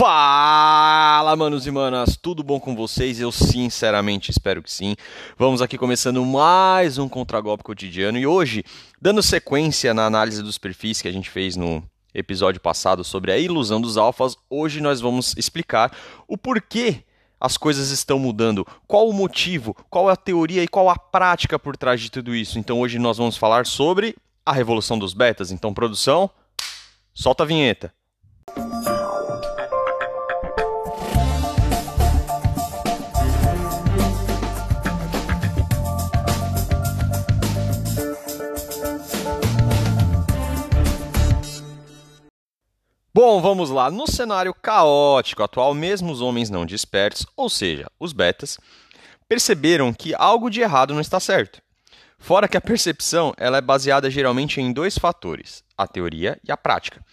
Fala, manos e manas, tudo bom com vocês? Eu sinceramente espero que sim. Vamos aqui começando mais um Contragolpe Cotidiano e hoje, dando sequência na análise dos perfis que a gente fez no episódio passado sobre a ilusão dos alfas, hoje nós vamos explicar o porquê as coisas estão mudando, qual o motivo, qual a teoria e qual a prática por trás de tudo isso. Então hoje nós vamos falar sobre a revolução dos betas. Então, produção, solta a vinheta. Bom, vamos lá. No cenário caótico atual, mesmo os homens não despertos, ou seja, os betas, perceberam que algo de errado não está certo. Fora que a percepção ela é baseada geralmente em dois fatores, a teoria e a prática.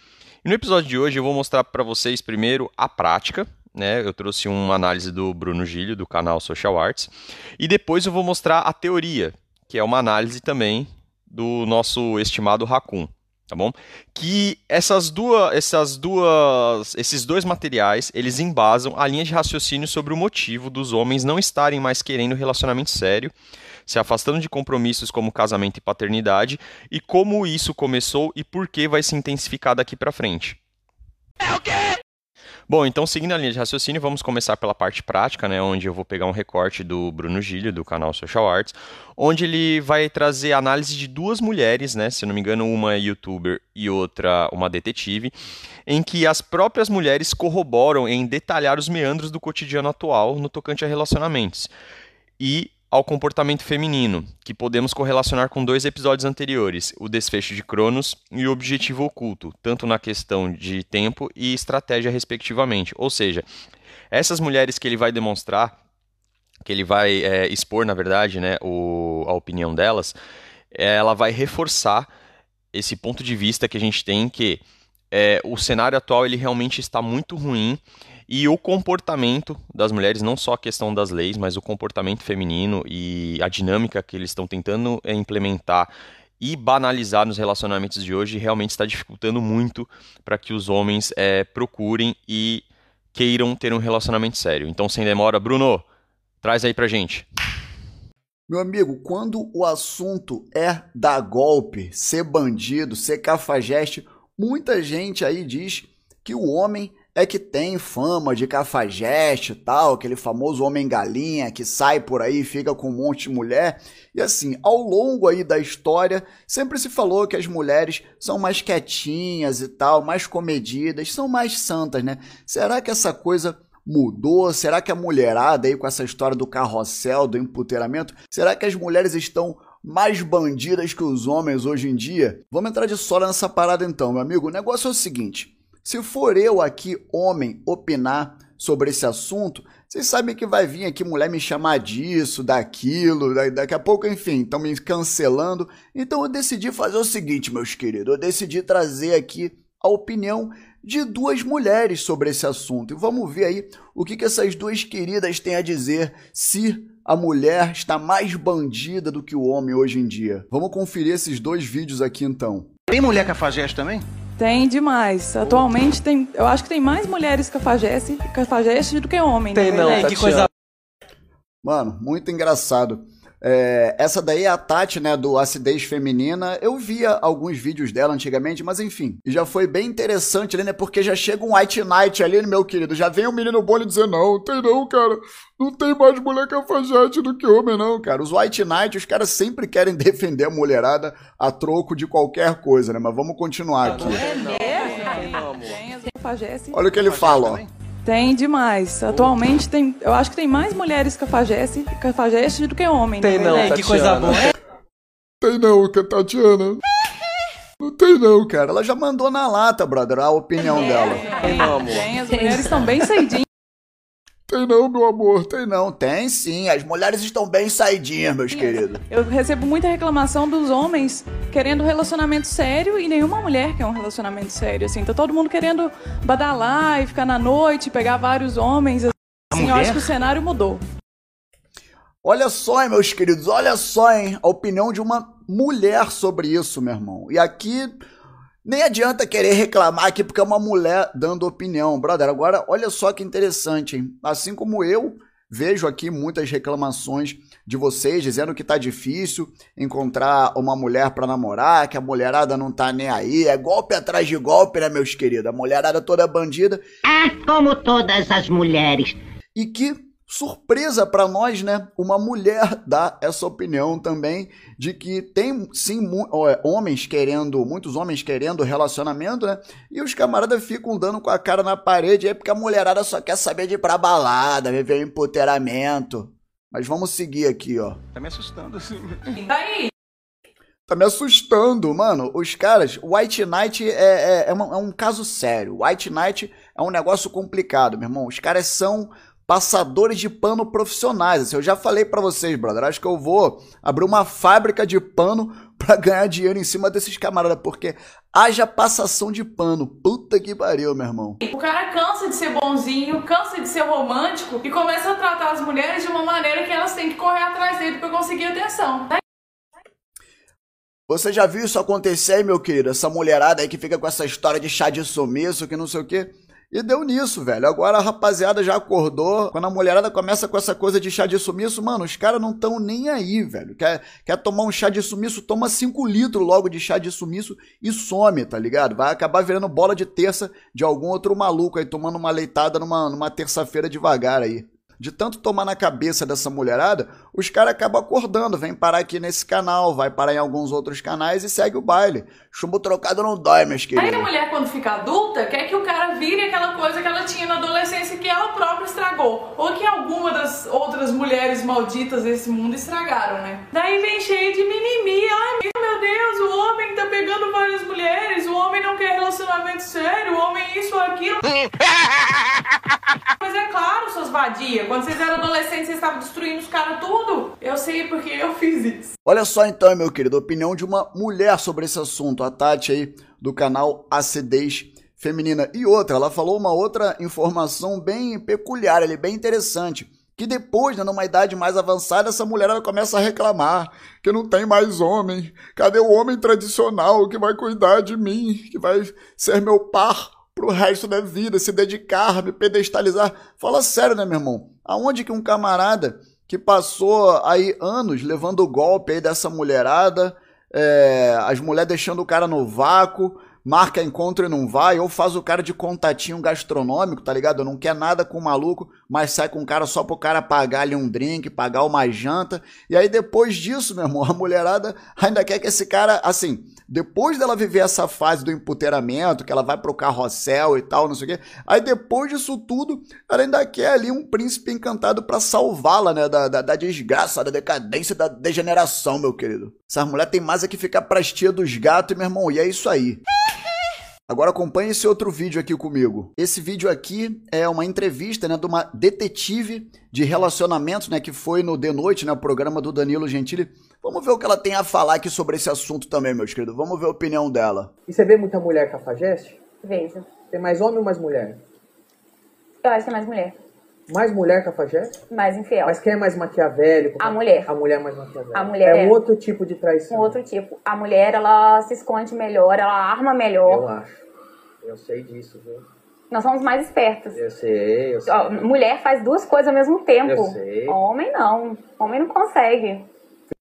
E no episódio de hoje eu vou mostrar para vocês primeiro a prática, né? Eu trouxe uma análise do Bruno Gilho, do canal Social Arts, e depois eu vou mostrar a teoria, que é uma análise também do nosso estimado Raccoon tá bom? Que essas duas, essas duas, esses dois materiais, eles embasam a linha de raciocínio sobre o motivo dos homens não estarem mais querendo relacionamento sério, se afastando de compromissos como casamento e paternidade, e como isso começou e por que vai se intensificar daqui para frente. É o quê? Bom, então seguindo a linha de raciocínio, vamos começar pela parte prática, né, onde eu vou pegar um recorte do Bruno Gilho, do canal Social Arts, onde ele vai trazer análise de duas mulheres, né, se não me engano, uma é youtuber e outra uma detetive, em que as próprias mulheres corroboram em detalhar os meandros do cotidiano atual no tocante a relacionamentos. E ao comportamento feminino, que podemos correlacionar com dois episódios anteriores, o desfecho de Cronos e o objetivo oculto, tanto na questão de tempo e estratégia, respectivamente. Ou seja, essas mulheres que ele vai demonstrar, que ele vai é, expor, na verdade, né, o, a opinião delas, ela vai reforçar esse ponto de vista que a gente tem que é, o cenário atual ele realmente está muito ruim e o comportamento das mulheres, não só a questão das leis, mas o comportamento feminino e a dinâmica que eles estão tentando é, implementar e banalizar nos relacionamentos de hoje realmente está dificultando muito para que os homens é, procurem e queiram ter um relacionamento sério. Então, sem demora, Bruno, traz aí pra gente. Meu amigo, quando o assunto é dar golpe, ser bandido, ser cafajeste, muita gente aí diz que o homem é que tem fama de cafajeste e tal, aquele famoso homem-galinha que sai por aí e fica com um monte de mulher. E assim, ao longo aí da história, sempre se falou que as mulheres são mais quietinhas e tal, mais comedidas, são mais santas, né? Será que essa coisa mudou? Será que a mulherada aí com essa história do carrossel, do emputeiramento, será que as mulheres estão mais bandidas que os homens hoje em dia? Vamos entrar de sola nessa parada então, meu amigo. O negócio é o seguinte: se for eu aqui, homem, opinar sobre esse assunto, vocês sabem que vai vir aqui mulher me chamar disso, daquilo, daqui a pouco, enfim, estão me cancelando. Então eu decidi fazer o seguinte, meus queridos, eu decidi trazer aqui a opinião de duas mulheres sobre esse assunto. E vamos ver aí o que, que essas duas queridas têm a dizer se a mulher está mais bandida do que o homem hoje em dia. Vamos conferir esses dois vídeos aqui então. Tem mulher cafajeste também? Tem demais. Atualmente tem, eu acho que tem mais mulheres cafajeste, cafajeste do que homem. Tem né? não, é, que coisa. Mano, muito engraçado. É, essa daí é a Tati, né, do Acidez Feminina. Eu via alguns vídeos dela antigamente, mas enfim. E já foi bem interessante ali, né, porque já chega um White Knight ali, meu querido. Já vem um menino e dizer, não, tem não, cara. Não tem mais mulher cafajate do que homem, não, cara. Os White Knight, os caras sempre querem defender a mulherada a troco de qualquer coisa, né? Mas vamos continuar aqui. É mesmo? Olha o que ele fala, ó. Tem demais. Atualmente tem, eu acho que tem mais mulheres cafajeste, cafajeste do que homens. Tem não, né? Que coisa boa. Tem não, Tatiana. Não tem não, cara. Ela já mandou na lata, brother, a opinião é, dela. Tem, não, amor. Tem, as mulheres estão bem saidinhas. Tem não, meu amor, tem não. Tem sim, as mulheres estão bem saidinhas, meus queridos. Eu recebo muita reclamação dos homens querendo relacionamento sério e nenhuma mulher quer um relacionamento sério, assim. Tá todo mundo querendo badalar e ficar na noite, pegar vários homens. Assim, eu acho que o cenário mudou. Olha só, hein, meus queridos, olha só, hein, a opinião de uma mulher sobre isso, meu irmão. E aqui Nem adianta querer reclamar aqui porque é uma mulher dando opinião, brother. Agora, olha só que interessante, hein? Assim como eu vejo aqui muitas reclamações de vocês dizendo que tá difícil encontrar uma mulher para namorar, que a mulherada não tá nem aí, é golpe atrás de golpe, né, meus queridos? A mulherada toda bandida. É como todas as mulheres. E que surpresa para nós, né? Uma mulher dá essa opinião também de que tem sim é, homens querendo, muitos homens querendo relacionamento, né? E os camaradas ficam dando com a cara na parede aí porque a mulherada só quer saber de ir pra balada, viver empoteramento. Mas vamos seguir aqui, ó. Tá me assustando assim. Daí, Tá me assustando, mano. Os caras, White Knight é, é, é, um, é um caso sério. White Knight é um negócio complicado, meu irmão. Os caras são passadores de pano profissionais. Assim, eu já falei para vocês, brother, acho que eu vou abrir uma fábrica de pano para ganhar dinheiro em cima desses camaradas, porque haja passação de pano. Puta que pariu, meu irmão. o cara cansa de ser bonzinho, cansa de ser romântico e começa a tratar as mulheres de uma maneira que elas têm que correr atrás dele para conseguir atenção. Você já viu isso acontecer, meu querido? Essa mulherada aí que fica com essa história de chá de sumiço, que não sei o quê. E deu nisso, velho. Agora a rapaziada já acordou. Quando a mulherada começa com essa coisa de chá de sumiço, mano, os caras não estão nem aí, velho. Quer, quer tomar um chá de sumiço, toma 5 litros logo de chá de sumiço e some, tá ligado? Vai acabar virando bola de terça de algum outro maluco aí, tomando uma leitada numa, numa terça-feira devagar aí de tanto tomar na cabeça dessa mulherada, os caras acabam acordando, vem parar aqui nesse canal, vai parar em alguns outros canais e segue o baile. Chumbo trocado não dói, meus queridos. Aí a mulher, quando fica adulta, quer que o cara vire aquela coisa que ela tinha na adolescência que ela própria estragou. Ou que alguma das outras mulheres malditas desse mundo estragaram, né? Daí vem cheio de mimimi. Ai, meu Deus, o homem tá pegando várias mulheres, o homem não quer relacionamento sério, o homem isso ou aquilo. Vadias. Quando vocês eram adolescentes, vocês estavam destruindo os caras tudo. Eu sei porque eu fiz isso. Olha só então, meu querido, a opinião de uma mulher sobre esse assunto, a Tati aí do canal Acidez Feminina. E outra, ela falou uma outra informação bem peculiar, ali, bem interessante. Que depois, né, numa idade mais avançada, essa mulher ela começa a reclamar que não tem mais homem. Cadê o homem tradicional que vai cuidar de mim, que vai ser meu par pro resto da vida, se dedicar, me pedestalizar? Fala sério, né, meu irmão? Aonde que um camarada que passou aí anos levando o golpe aí dessa mulherada, é, as mulheres deixando o cara no vácuo, marca encontro e não vai, ou faz o cara de contatinho gastronômico, tá ligado? Não quer nada com o maluco, mas sai com o cara só pro cara pagar ali um drink, pagar uma janta. E aí depois disso, meu irmão, a mulherada ainda quer que esse cara, assim, depois dela viver essa fase do empoteramento, que ela vai pro carrossel e tal, não sei o quê, aí depois disso tudo, ela ainda quer ali um príncipe encantado para salvá-la, né, da, da, da, desgraça, da decadência, da degeneração, meu querido. Essa mulher tem mais é que ficar pras tia dos gatos, meu irmão, e é isso aí. Agora acompanhe esse outro vídeo aqui comigo. Esse vídeo aqui é uma entrevista né, de uma detetive de relacionamentos, né, que foi no The Noite, né, o programa do Danilo Gentili. Vamos ver o que ela tem a falar aqui sobre esse assunto também, meus queridos. Vamos ver a opinião dela. E você vê muita mulher cafajeste? Vejo. Tem mais homem ou mais mulher? Eu acho que é mais mulher. Mais mulher cafajeste? Mais infiel. Mas quem é mais maquiavélico? A mulher. A mulher é mais maquiavélica. A mulher é é. um outro tipo de traição. Um outro tipo. A mulher, ela se esconde melhor, ela arma melhor. Eu acho. Eu sei disso, viu? Nós somos mais espertos. Eu sei, eu sei. Ó, mulher faz duas coisas ao mesmo tempo. Eu sei. Homem não. Homem não consegue.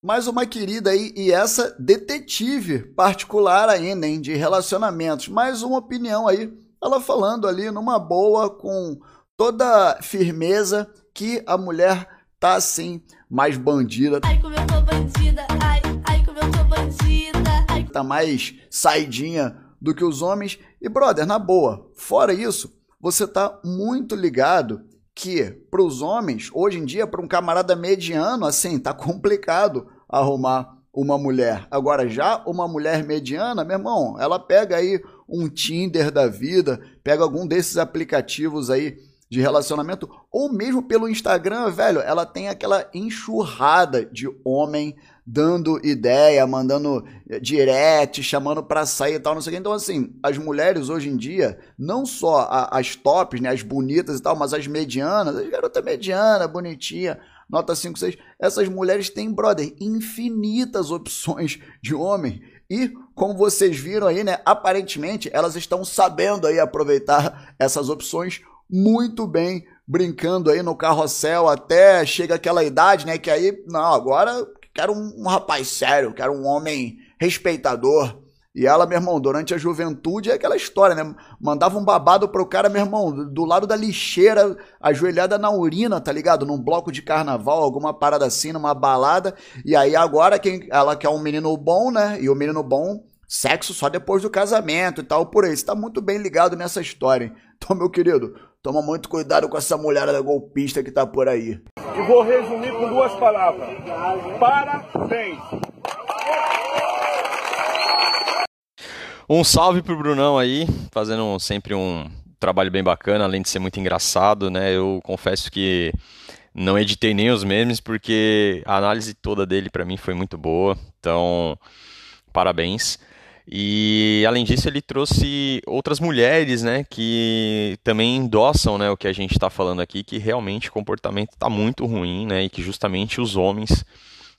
Mais uma querida aí, e essa detetive particular ainda, hein, de relacionamentos. Mais uma opinião aí, ela falando ali numa boa, com toda firmeza, que a mulher tá assim, mais bandida. Ai, como eu tô bandida, ai, ai, como eu tô bandida, ai. Tá mais saidinha do que os homens. E, brother, na boa, fora isso, você tá muito ligado que para os homens, hoje em dia, para um camarada mediano, assim, tá complicado arrumar uma mulher. Agora, já uma mulher mediana, meu irmão, ela pega aí um Tinder da vida, pega algum desses aplicativos aí de relacionamento, ou mesmo pelo Instagram, velho, ela tem aquela enxurrada de homem dando ideia, mandando direct, chamando pra sair e tal, não sei o que. Então, assim, as mulheres hoje em dia, não só as tops, né, as bonitas e tal, mas as medianas, as garotas mediana, bonitinha, nota 5, 6, essas mulheres têm, brother, infinitas opções de homem E, como vocês viram aí, né? Aparentemente, elas estão sabendo aí aproveitar essas opções muito bem, brincando aí no carrossel até chega aquela idade, né? Que aí, não, agora quero um, um rapaz sério, quero um homem respeitador. E ela, meu irmão, durante a juventude é aquela história, né? Mandava um babado pro cara, meu irmão, do lado da lixeira, ajoelhada na urina, tá ligado? Num bloco de carnaval, alguma parada assim, numa balada. E aí agora quem ela quer um menino bom, né? E o menino bom, sexo só depois do casamento e tal, por aí. Você tá muito bem ligado nessa história. Hein? Então, meu querido, toma muito cuidado com essa mulherada golpista que tá por aí. E vou resumir com duas palavras. Parabéns. Um salve pro Brunão aí, fazendo sempre um trabalho bem bacana, além de ser muito engraçado, né? Eu confesso que não editei nem os memes porque a análise toda dele para mim foi muito boa. Então, parabéns. E além disso, ele trouxe outras mulheres, né, que também endossam, né, o que a gente está falando aqui, que realmente o comportamento está muito ruim, né, e que justamente os homens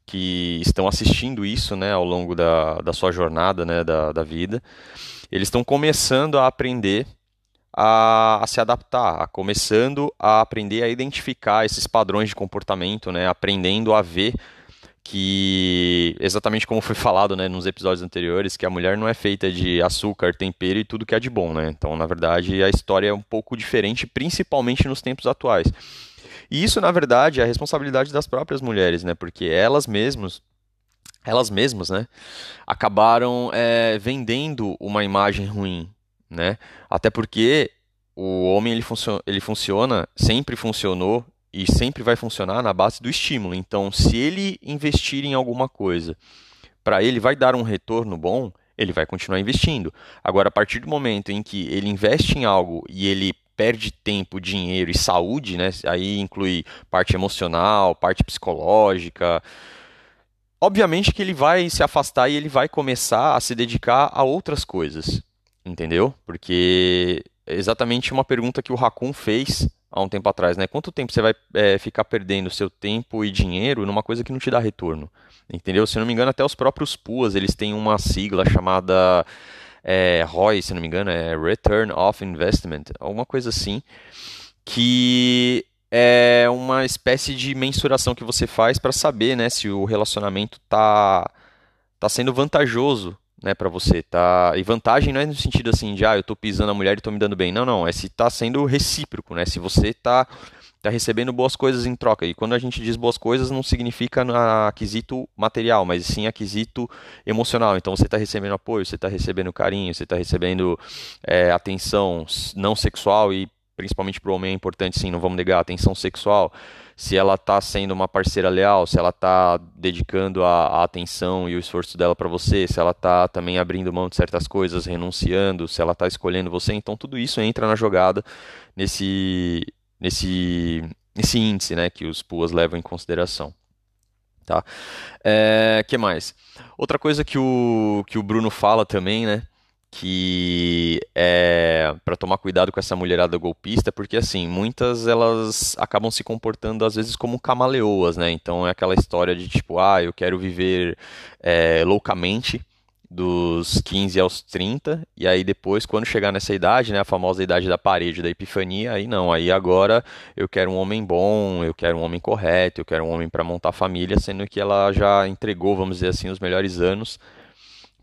que estão assistindo isso né, ao longo da, da sua jornada né, da, da vida, eles estão começando a aprender a, a, se adaptar, a começando a aprender a identificar esses padrões de comportamento, né, aprendendo a ver que, exatamente como foi falado né, nos episódios anteriores, que a mulher não é feita de açúcar, tempero e tudo que é de bom. Né? Então, na verdade, a história é um pouco diferente, principalmente nos tempos atuais. E isso, na verdade, é a responsabilidade das próprias mulheres, né? Porque elas mesmas, elas mesmas, né, acabaram é, vendendo uma imagem ruim, né? Até porque o homem ele, funcio ele funciona, sempre funcionou e sempre vai funcionar na base do estímulo. Então, se ele investir em alguma coisa, para ele vai dar um retorno bom, ele vai continuar investindo. Agora, a partir do momento em que ele investe em algo e ele perde tempo, dinheiro e saúde, né? Aí inclui parte emocional, parte psicológica. Obviamente que ele vai se afastar e ele vai começar a se dedicar a outras coisas, entendeu? Porque é exatamente uma pergunta que o Raccoon fez há um tempo atrás, né? Quanto tempo você vai é, ficar perdendo seu tempo e dinheiro numa coisa que não te dá retorno? Entendeu? Se eu não me engano, até os próprios PUAs, eles têm uma sigla chamada é, ROI, se não me engano, é Return of Investment, alguma coisa assim, que é uma espécie de mensuração que você faz para saber, né, se o relacionamento tá tá sendo vantajoso, né, para você, tá? E vantagem não é no sentido assim de ah, eu tô pisando a mulher e tô me dando bem. Não, não, é se tá sendo recíproco, né? Se você tá está recebendo boas coisas em troca. E quando a gente diz boas coisas, não significa a quesito material, mas sim a quesito emocional. Então você está recebendo apoio, você está recebendo carinho, você está recebendo é, atenção não sexual e principalmente para o homem é importante, sim, não vamos negar, atenção sexual. Se ela está sendo uma parceira leal, se ela está dedicando a, a, atenção e o esforço dela para você, se ela está também abrindo mão de certas coisas, renunciando, se ela está escolhendo você, então tudo isso entra na jogada nesse nesse, nesse índice né, que os PUAs levam em consideração. Tá? É, que mais? Outra coisa que o, que o Bruno fala também, né? Que é para tomar cuidado com essa mulherada golpista, porque assim, muitas elas acabam se comportando às vezes como camaleoas, né? Então é aquela história de tipo, ah, eu quero viver é, loucamente, dos 15 aos 30, e aí depois, quando chegar nessa idade, né, a famosa idade da parede, da epifania, aí não, aí agora eu quero um homem bom, eu quero um homem correto, eu quero um homem para montar família, sendo que ela já entregou, vamos dizer assim, os melhores anos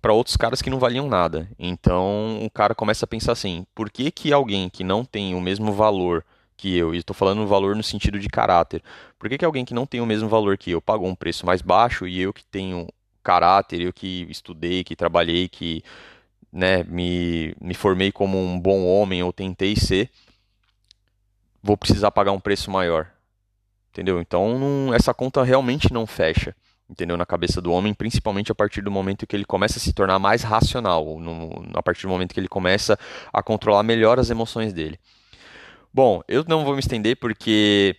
para outros caras que não valiam nada. Então o cara começa a pensar assim: por que, que alguém que não tem o mesmo valor que eu, e estou falando valor no sentido de caráter, por que, que alguém que não tem o mesmo valor que eu pagou um preço mais baixo e eu que tenho caráter, eu que estudei, que trabalhei, que né, me, me formei como um bom homem ou tentei ser, vou precisar pagar um preço maior. Entendeu? Então não, essa conta realmente não fecha. Entendeu? Na cabeça do homem, principalmente a partir do momento que ele começa a se tornar mais racional, no, a partir do momento que ele começa a controlar melhor as emoções dele. Bom, eu não vou me estender porque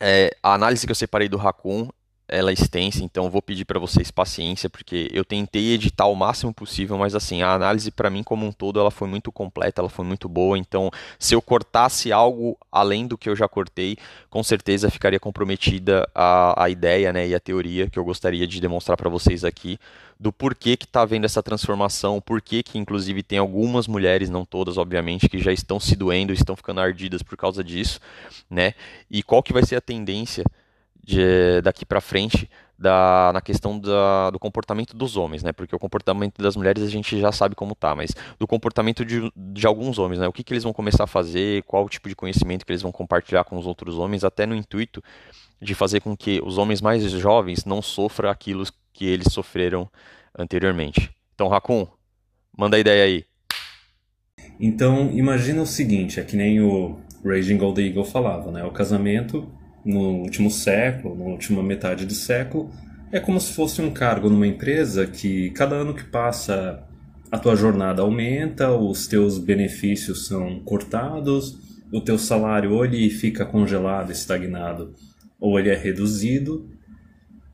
é, a análise que eu separei do Raccoon ela é extensa, então vou pedir para vocês paciência, porque eu tentei editar o máximo possível, mas assim, a análise para mim como um todo, ela foi muito completa, ela foi muito boa, então se eu cortasse algo além do que eu já cortei, com certeza ficaria comprometida a, a ideia, né, e a teoria que eu gostaria de demonstrar para vocês aqui, do porquê que está havendo essa transformação, porquê que inclusive tem algumas mulheres, não todas, obviamente, que já estão se doendo, estão ficando ardidas por causa disso, né, e qual que vai ser a tendência de, daqui para frente da, na questão da, do comportamento dos homens, né? Porque o comportamento das mulheres a gente já sabe como tá, mas do comportamento de, de alguns homens, né? O que, que eles vão começar a fazer, qual o tipo de conhecimento que eles vão compartilhar com os outros homens, até no intuito de fazer com que os homens mais jovens não sofram aquilo que eles sofreram anteriormente. Então, Racun, manda a ideia aí. Então, imagina o seguinte, é que nem o Raging Gold Eagle falava, né? O casamento no último século, na última metade do século, é como se fosse um cargo numa empresa que cada ano que passa a tua jornada aumenta, os teus benefícios são cortados, o teu salário ou ele fica congelado, estagnado, ou ele é reduzido,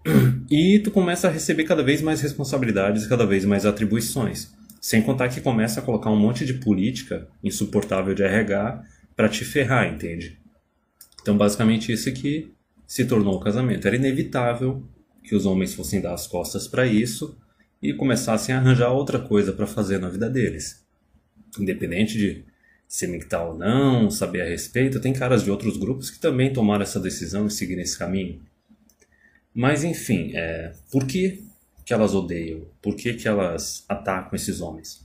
e tu começa a receber cada vez mais responsabilidades, cada vez mais atribuições. Sem contar que começa a colocar um monte de política insuportável de RH para te ferrar, entende? Então, basicamente, isso que se tornou o casamento. Era inevitável que os homens fossem dar as costas para isso e começassem a arranjar outra coisa para fazer na vida deles. Independente de ser mictar ou não, saber a respeito, tem caras de outros grupos que também tomaram essa decisão e seguiram esse caminho. Mas enfim, é, por que, que elas odeiam? Por que, que elas atacam esses homens?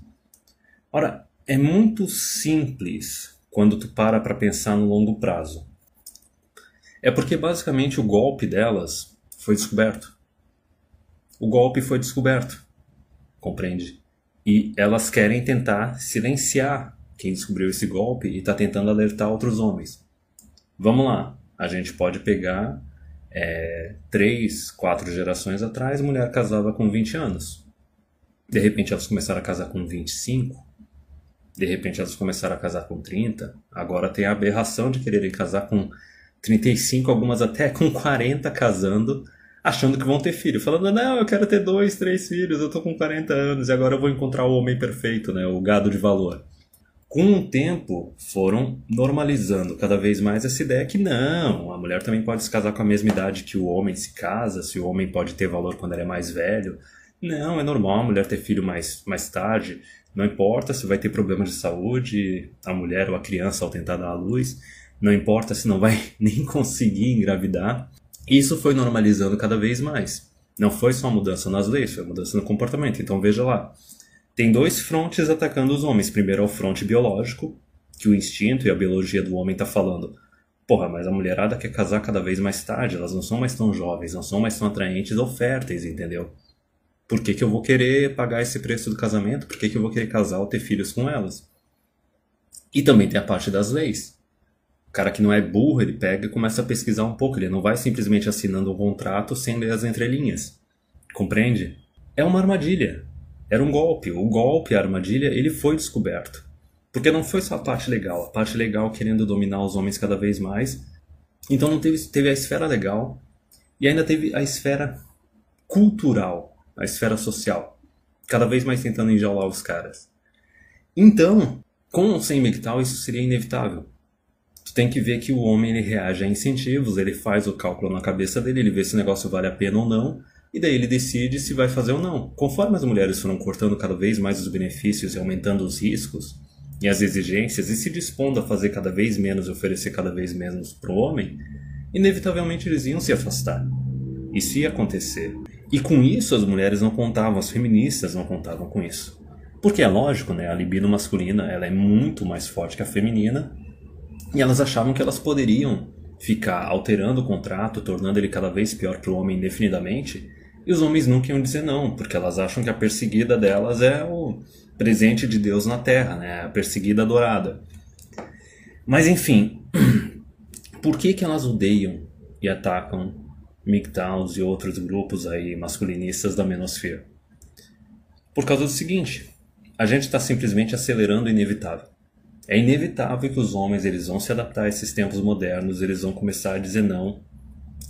Ora, é muito simples quando tu para para pensar no longo prazo. É porque basicamente o golpe delas foi descoberto. O golpe foi descoberto. Compreende? E elas querem tentar silenciar quem descobriu esse golpe e está tentando alertar outros homens. Vamos lá. A gente pode pegar é, três, quatro gerações atrás, mulher casava com 20 anos. De repente elas começaram a casar com 25. De repente elas começaram a casar com 30. Agora tem a aberração de quererem casar com 35, algumas até com 40 casando, achando que vão ter filho. Falando, não, eu quero ter dois, três filhos, eu tô com 40 anos e agora eu vou encontrar o homem perfeito, né? O gado de valor. Com o tempo, foram normalizando cada vez mais essa ideia que não, a mulher também pode se casar com a mesma idade que o homem se casa, se o homem pode ter valor quando ele é mais velho. Não, é normal a mulher ter filho mais, mais tarde. Não importa se vai ter problemas de saúde, a mulher ou a criança ao tentar dar à luz não importa se não vai nem conseguir engravidar. Isso foi normalizando cada vez mais. Não foi só mudança nas leis, foi mudança no comportamento. Então veja lá. Tem dois frontes atacando os homens. Primeiro é o fronte biológico, que o instinto e a biologia do homem está falando. Porra, mas a mulherada quer casar cada vez mais tarde, elas não são mais tão jovens, não são mais tão atraentes ou férteis, entendeu? Por que, que eu vou querer pagar esse preço do casamento? Por que, que eu vou querer casar ou ter filhos com elas? E também tem a parte das leis cara que não é burro, ele pega e começa a pesquisar um pouco. Ele não vai simplesmente assinando um contrato sem ler as entrelinhas. Compreende? É uma armadilha. Era um golpe. O golpe, a armadilha, ele foi descoberto. Porque não foi só a parte legal. A parte legal querendo dominar os homens cada vez mais. Então não teve, teve a esfera legal e ainda teve a esfera cultural, a esfera social. Cada vez mais tentando enjaular os caras. Então, com ou sem MGTOW, isso seria inevitável tu tem que ver que o homem ele reage a incentivos, ele faz o cálculo na cabeça dele, ele vê se o negócio vale a pena ou não, e daí ele decide se vai fazer ou não. Conforme as mulheres foram cortando cada vez mais os benefícios e aumentando os riscos e as exigências e se dispondo a fazer cada vez menos e oferecer cada vez menos para o homem, inevitavelmente eles iam se afastar. Isso ia acontecer. E com isso as mulheres não contavam, as feministas não contavam com isso. Porque é lógico, né? A libido masculina ela é muito mais forte que a feminina e elas achavam que elas poderiam ficar alterando o contrato, tornando ele cada vez pior para o homem indefinidamente, e os homens nunca iam dizer não, porque elas acham que a perseguida delas é o presente de Deus na Terra, né? a perseguida adorada. Mas enfim, por que, que elas odeiam e atacam MGTOWs e outros grupos aí masculinistas da menosfera? Por causa do seguinte, a gente está simplesmente acelerando o inevitável. É inevitável que os homens eles vão se adaptar a esses tempos modernos, eles vão começar a dizer não,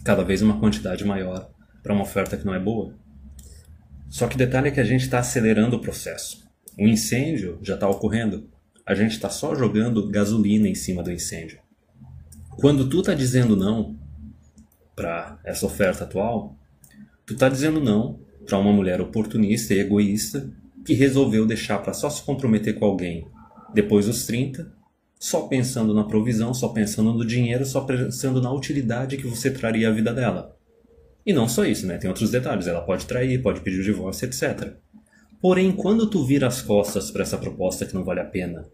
cada vez uma quantidade maior, para uma oferta que não é boa. Só que detalhe é que a gente está acelerando o processo. O incêndio já está ocorrendo. A gente está só jogando gasolina em cima do incêndio. Quando tu está dizendo não para essa oferta atual, tu está dizendo não para uma mulher oportunista e egoísta que resolveu deixar para só se comprometer com alguém depois dos 30, só pensando na provisão, só pensando no dinheiro, só pensando na utilidade que você traria à vida dela. E não só isso, né? Tem outros detalhes. Ela pode trair, pode pedir o divórcio, etc. Porém, quando tu vira as costas para essa proposta que não vale a pena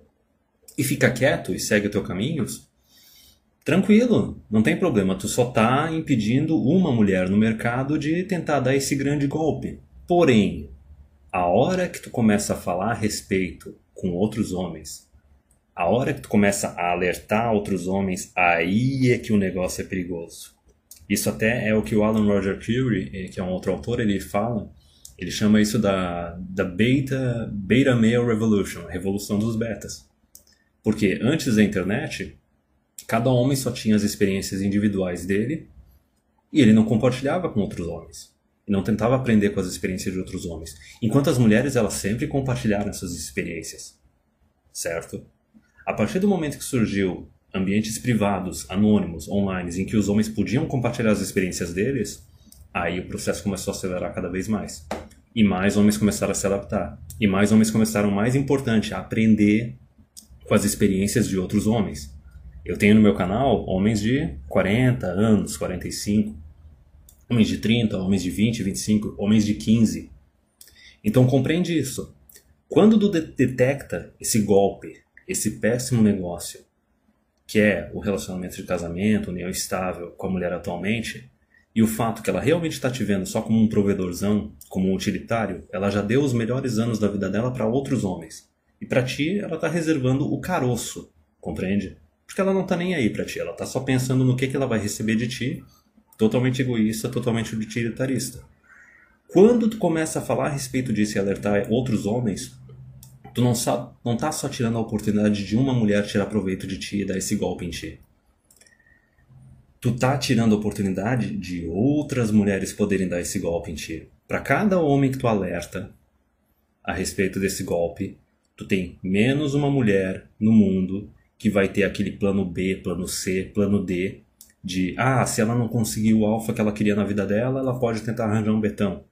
e fica quieto e segue o teu caminho, tranquilo, não tem problema. Tu só tá impedindo uma mulher no mercado de tentar dar esse grande golpe. Porém, a hora que tu começa a falar a respeito com outros homens, a hora que tu começa a alertar outros homens, aí é que o negócio é perigoso. Isso até é o que o Alan Roger Curie, eh, que é um outro autor, ele fala. Ele chama isso da, da beta, beta male revolution, revolução dos betas. Porque antes da internet, cada homem só tinha as experiências individuais dele e ele não compartilhava com outros homens. E não tentava aprender com as experiências de outros homens. Enquanto as mulheres, elas sempre compartilharam essas experiências. Certo? A partir do momento que surgiu ambientes privados, anônimos, online, em que os homens podiam compartilhar as experiências deles, aí o processo começou a acelerar cada vez mais. E mais homens começaram a se adaptar. E mais homens começaram, mais importante, a aprender com as experiências de outros homens. Eu tenho no meu canal homens de 40 anos, 45, homens de 30, homens de 20, 25, homens de 15. Então compreende isso. Quando tu detecta esse golpe, esse péssimo negócio, que é o relacionamento de casamento, união estável com a mulher atualmente, e o fato que ela realmente está te vendo só como um provedorzão, como um utilitário, ela já deu os melhores anos da vida dela para outros homens. E para ti, ela está reservando o caroço, compreende? Porque ela não está nem aí para ti, ela está só pensando no que, que ela vai receber de ti, totalmente egoísta, totalmente utilitarista. Quando tu começa a falar a respeito disso e alertar outros homens, tu não, não tá só tirando a oportunidade de uma mulher tirar proveito de ti e dar esse golpe em ti. Tu tá tirando a oportunidade de outras mulheres poderem dar esse golpe em ti. Para cada homem que tu alerta a respeito desse golpe, tu tem menos uma mulher no mundo que vai ter aquele plano B, plano C, plano D de ah, se ela não conseguir o alfa que ela queria na vida dela, ela pode tentar arranjar um betão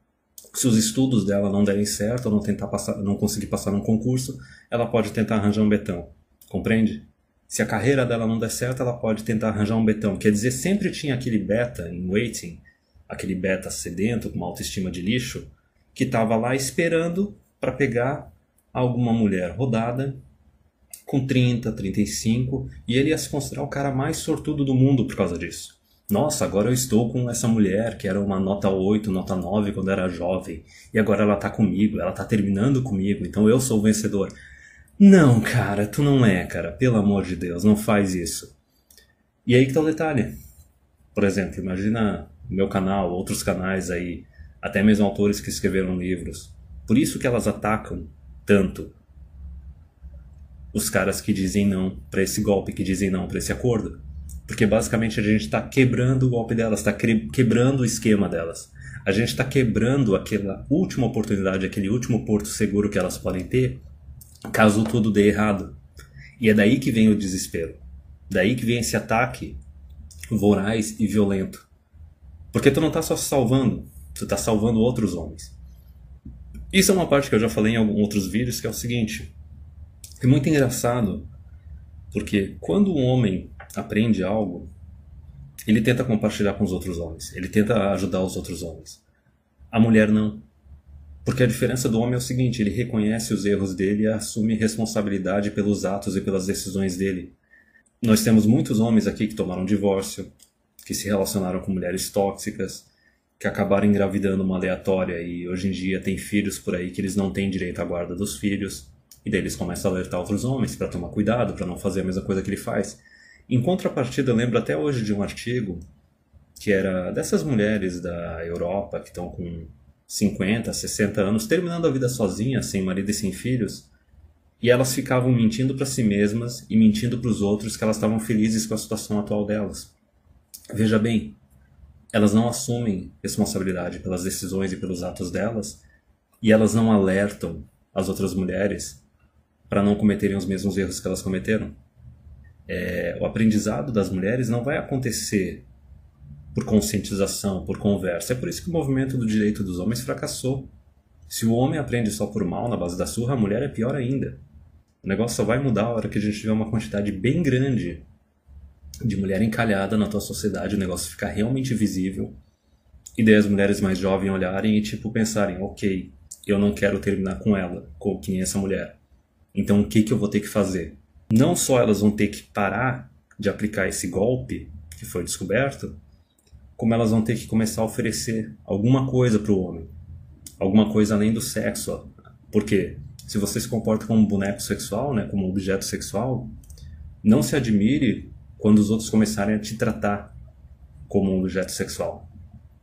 se os estudos dela não derem certo ou não tentar passar, não conseguir passar num concurso, ela pode tentar arranjar um betão. Compreende? Se a carreira dela não der certo, ela pode tentar arranjar um betão. Quer dizer, sempre tinha aquele beta em waiting, aquele beta sedento com uma autoestima de lixo, que estava lá esperando para pegar alguma mulher rodada com 30, 35, e ele ia se considerar o cara mais sortudo do mundo por causa disso. Nossa, agora eu estou com essa mulher que era uma nota 8, nota 9 quando era jovem, e agora ela tá comigo, ela tá terminando comigo, então eu sou o vencedor. Não, cara, tu não é, cara, pelo amor de Deus, não faz isso. E aí que tá o detalhe. Por exemplo, imagina meu canal, outros canais aí, até mesmo autores que escreveram livros. Por isso que elas atacam tanto os caras que dizem não para esse golpe, que dizem não para esse acordo. Porque basicamente a gente está quebrando o golpe delas, está quebrando o esquema delas. A gente está quebrando aquela última oportunidade, aquele último porto seguro que elas podem ter, caso tudo dê errado. E é daí que vem o desespero. Daí que vem esse ataque voraz e violento. Porque tu não está só salvando, tu está salvando outros homens. Isso é uma parte que eu já falei em alguns outros vídeos, que é o seguinte. É muito engraçado, porque quando um homem aprende algo, ele tenta compartilhar com os outros homens, ele tenta ajudar os outros homens. A mulher não. Porque a diferença do homem é o seguinte: ele reconhece os erros dele e assume responsabilidade pelos atos e pelas decisões dele. Nós temos muitos homens aqui que tomaram divórcio, que se relacionaram com mulheres tóxicas, que acabaram engravidando uma aleatória e hoje em dia tem filhos por aí que eles não têm direito à guarda dos filhos. E daí eles começam a alertar outros homens para tomar cuidado, para não fazer a mesma coisa que ele faz. Em contrapartida, eu lembro até hoje de um artigo que era dessas mulheres da Europa que estão com 50, 60 anos, terminando a vida sozinhas, sem marido e sem filhos, e elas ficavam mentindo para si mesmas e mentindo para os outros que elas estavam felizes com a situação atual delas. Veja bem, elas não assumem responsabilidade pelas decisões e pelos atos delas e elas não alertam as outras mulheres para não cometerem os mesmos erros que elas cometeram. É, o aprendizado das mulheres não vai acontecer por conscientização, por conversa. É por isso que o movimento do direito dos homens fracassou. Se o homem aprende só por mal, na base da surra, a mulher é pior ainda. O negócio só vai mudar a hora que a gente tiver uma quantidade bem grande de mulher encalhada na tua sociedade, o negócio ficar realmente visível. E daí as mulheres mais jovens olharem e tipo pensarem, ok, eu não quero terminar com ela, com que nem essa mulher. Então o que, que eu vou ter que fazer? Não só elas vão ter que parar de aplicar esse golpe que foi descoberto, como elas vão ter que começar a oferecer alguma coisa para o homem. Alguma coisa além do sexo. Porque se você se comporta como um boneco sexual, né, como um objeto sexual, não se admire quando os outros começarem a te tratar como um objeto sexual.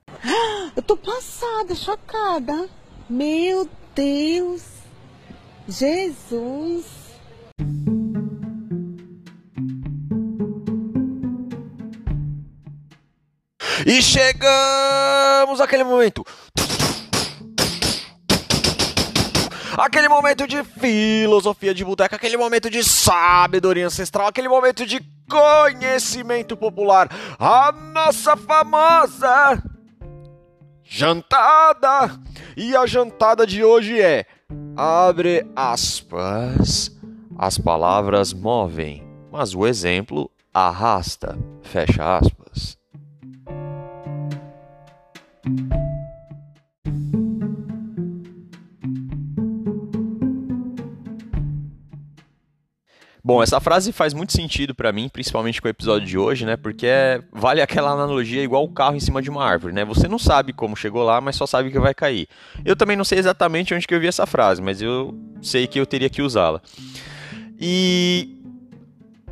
Eu tô passada, chocada. Meu Deus. Jesus. E chegamos àquele momento. Aquele momento de filosofia de boteca, aquele momento de sabedoria ancestral, aquele momento de conhecimento popular. A nossa famosa jantada. E a jantada de hoje é abre aspas. As palavras movem, mas o exemplo arrasta. Fecha aspas. Bom, essa frase faz muito sentido para mim, principalmente com o episódio de hoje, né? Porque é, vale aquela analogia igual o carro em cima de uma árvore, né? Você não sabe como chegou lá, mas só sabe que vai cair. Eu também não sei exatamente onde que eu vi essa frase, mas eu sei que eu teria que usá-la. E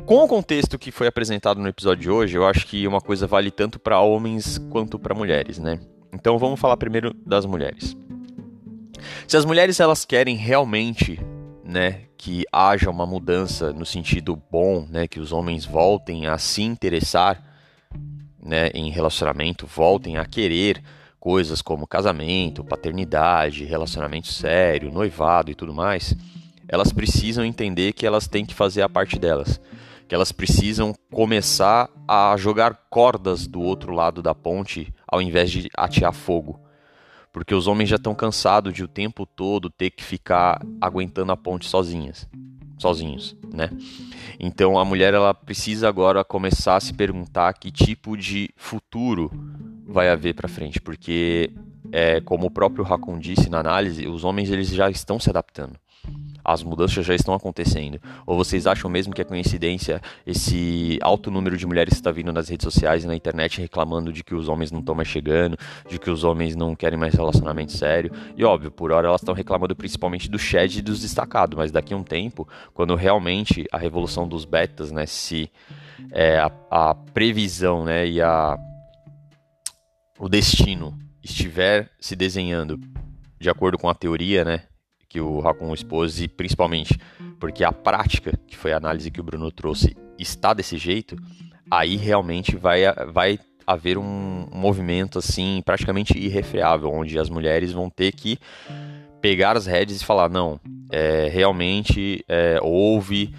com o contexto que foi apresentado no episódio de hoje, eu acho que uma coisa vale tanto para homens quanto para mulheres, né? Então vamos falar primeiro das mulheres. Se as mulheres elas querem realmente né, que haja uma mudança no sentido bom, né, que os homens voltem a se interessar, né, em relacionamento, voltem a querer coisas como casamento, paternidade, relacionamento sério, noivado e tudo mais, elas precisam entender que elas têm que fazer a parte delas, que elas precisam começar a jogar cordas do outro lado da ponte ao invés de atear fogo porque os homens já estão cansados de o tempo todo ter que ficar aguentando a ponte sozinhas, sozinhos, né? Então a mulher ela precisa agora começar a se perguntar que tipo de futuro vai haver para frente, porque é, como o próprio Racon disse na análise, os homens eles já estão se adaptando as mudanças já estão acontecendo? Ou vocês acham mesmo que é coincidência esse alto número de mulheres que está vindo nas redes sociais e na internet reclamando de que os homens não estão mais chegando, de que os homens não querem mais relacionamento sério? E óbvio, por hora elas estão reclamando principalmente do shed e dos destacados, mas daqui a um tempo, quando realmente a revolução dos betas, né, se é, a, a previsão, né, e a o destino estiver se desenhando de acordo com a teoria, né, que o Racon expôs, e principalmente porque a prática, que foi a análise que o Bruno trouxe, está desse jeito, aí realmente vai, vai haver um, movimento assim praticamente irrefreável, onde as mulheres vão ter que pegar as redes e falar, não, é, realmente é, houve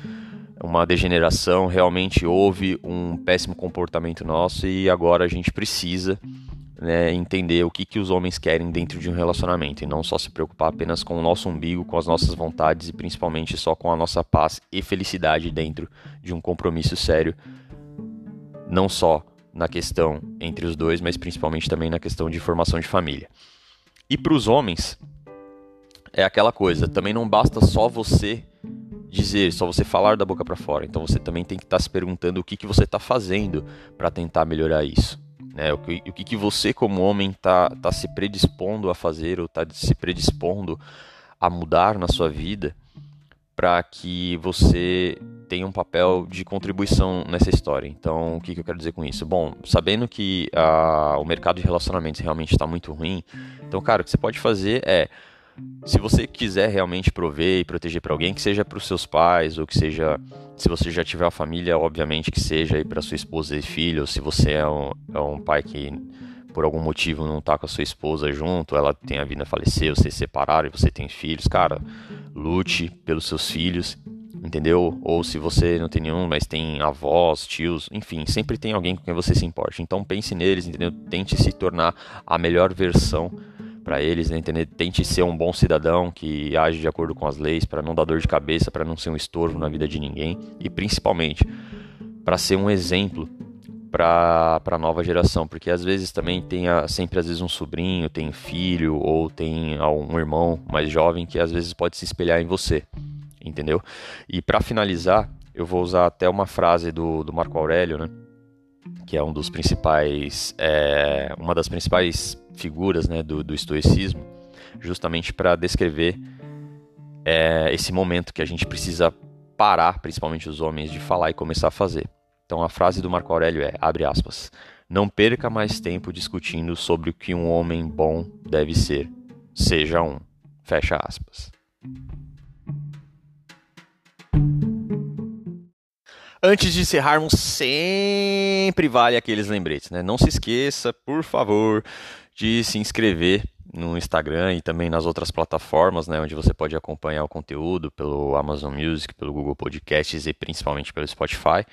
uma degeneração, realmente houve um péssimo comportamento nosso e agora a gente precisa né, entender o que, que os homens querem dentro de um relacionamento e não só se preocupar apenas com o nosso umbigo, com as nossas vontades e principalmente só com a nossa paz e felicidade dentro de um compromisso sério, não só na questão entre os dois, mas principalmente também na questão de formação de família. E para os homens, é aquela coisa, também não basta só você dizer, só você falar da boca para fora. Então você também tem que estar tá se perguntando o que, que você está fazendo para tentar melhorar isso. Né? O, que, o que, você, como homem, está tá se predispondo a fazer ou está se predispondo a mudar na sua vida para que você tenha um papel de contribuição nessa história. Então, o que, que eu quero dizer com isso? Bom, sabendo que uh, o mercado de relacionamentos realmente está muito ruim, então, cara, o que você pode fazer é se você quiser realmente prover e proteger para alguém, que seja para os seus pais, ou que seja, se você já tiver uma família, obviamente que seja para sua esposa e filho, ou se você é um, é um pai que por algum motivo não tá com a sua esposa junto, ela tem a vida a falecer, vocês se separaram e você tem filhos, cara, lute pelos seus filhos, entendeu? Ou se você não tem nenhum, mas tem avós, tios, enfim, sempre tem alguém com quem você se importe. Então pense neles, entendeu? Tente se tornar a melhor versão para eles, né? entendeu? Tente ser um bom cidadão que age de acordo com as leis, para não dar dor de cabeça, para não ser um estorvo na vida de ninguém e principalmente para ser um exemplo para a nova geração, porque às vezes também tem a, sempre às vezes um sobrinho, tem filho ou tem um irmão mais jovem que às vezes pode se espelhar em você, entendeu? E para finalizar, eu vou usar até uma frase do, do Marco Aurélio, né? Que é um dos principais, é, uma das principais figuras né, do, do estoicismo, justamente para descrever é, esse momento que a gente precisa parar, principalmente os homens, de falar e começar a fazer. Então a frase do Marco Aurélio é, abre aspas, não perca mais tempo discutindo sobre o que um homem bom deve ser. Seja um. Fecha aspas. Antes de encerrarmos, sempre vale aqueles lembretes, né? Não se esqueça, por favor, de se inscrever no Instagram e também nas outras plataformas, né, onde você pode acompanhar o conteúdo pelo Amazon Music, pelo Google Podcasts e principalmente pelo Spotify.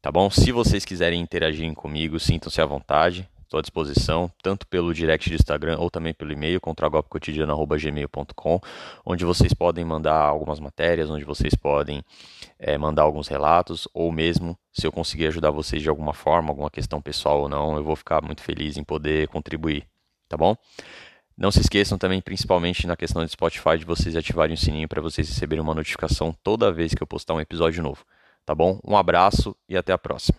Tá bom? Se vocês quiserem interagir comigo, sintam-se à vontade. Estou à disposição, tanto pelo direct do Instagram ou também pelo e-mail, contragolpecotidiano.gmail.com, onde vocês podem mandar algumas matérias, onde vocês podem é, mandar alguns relatos, ou mesmo, se eu conseguir ajudar vocês de alguma forma, alguma questão pessoal ou não, eu vou ficar muito feliz em poder contribuir, tá bom? Não se esqueçam também, principalmente na questão do Spotify, de vocês ativarem o sininho para vocês receberem uma notificação toda vez que eu postar um episódio novo. Tá bom? Um abraço e até a próxima.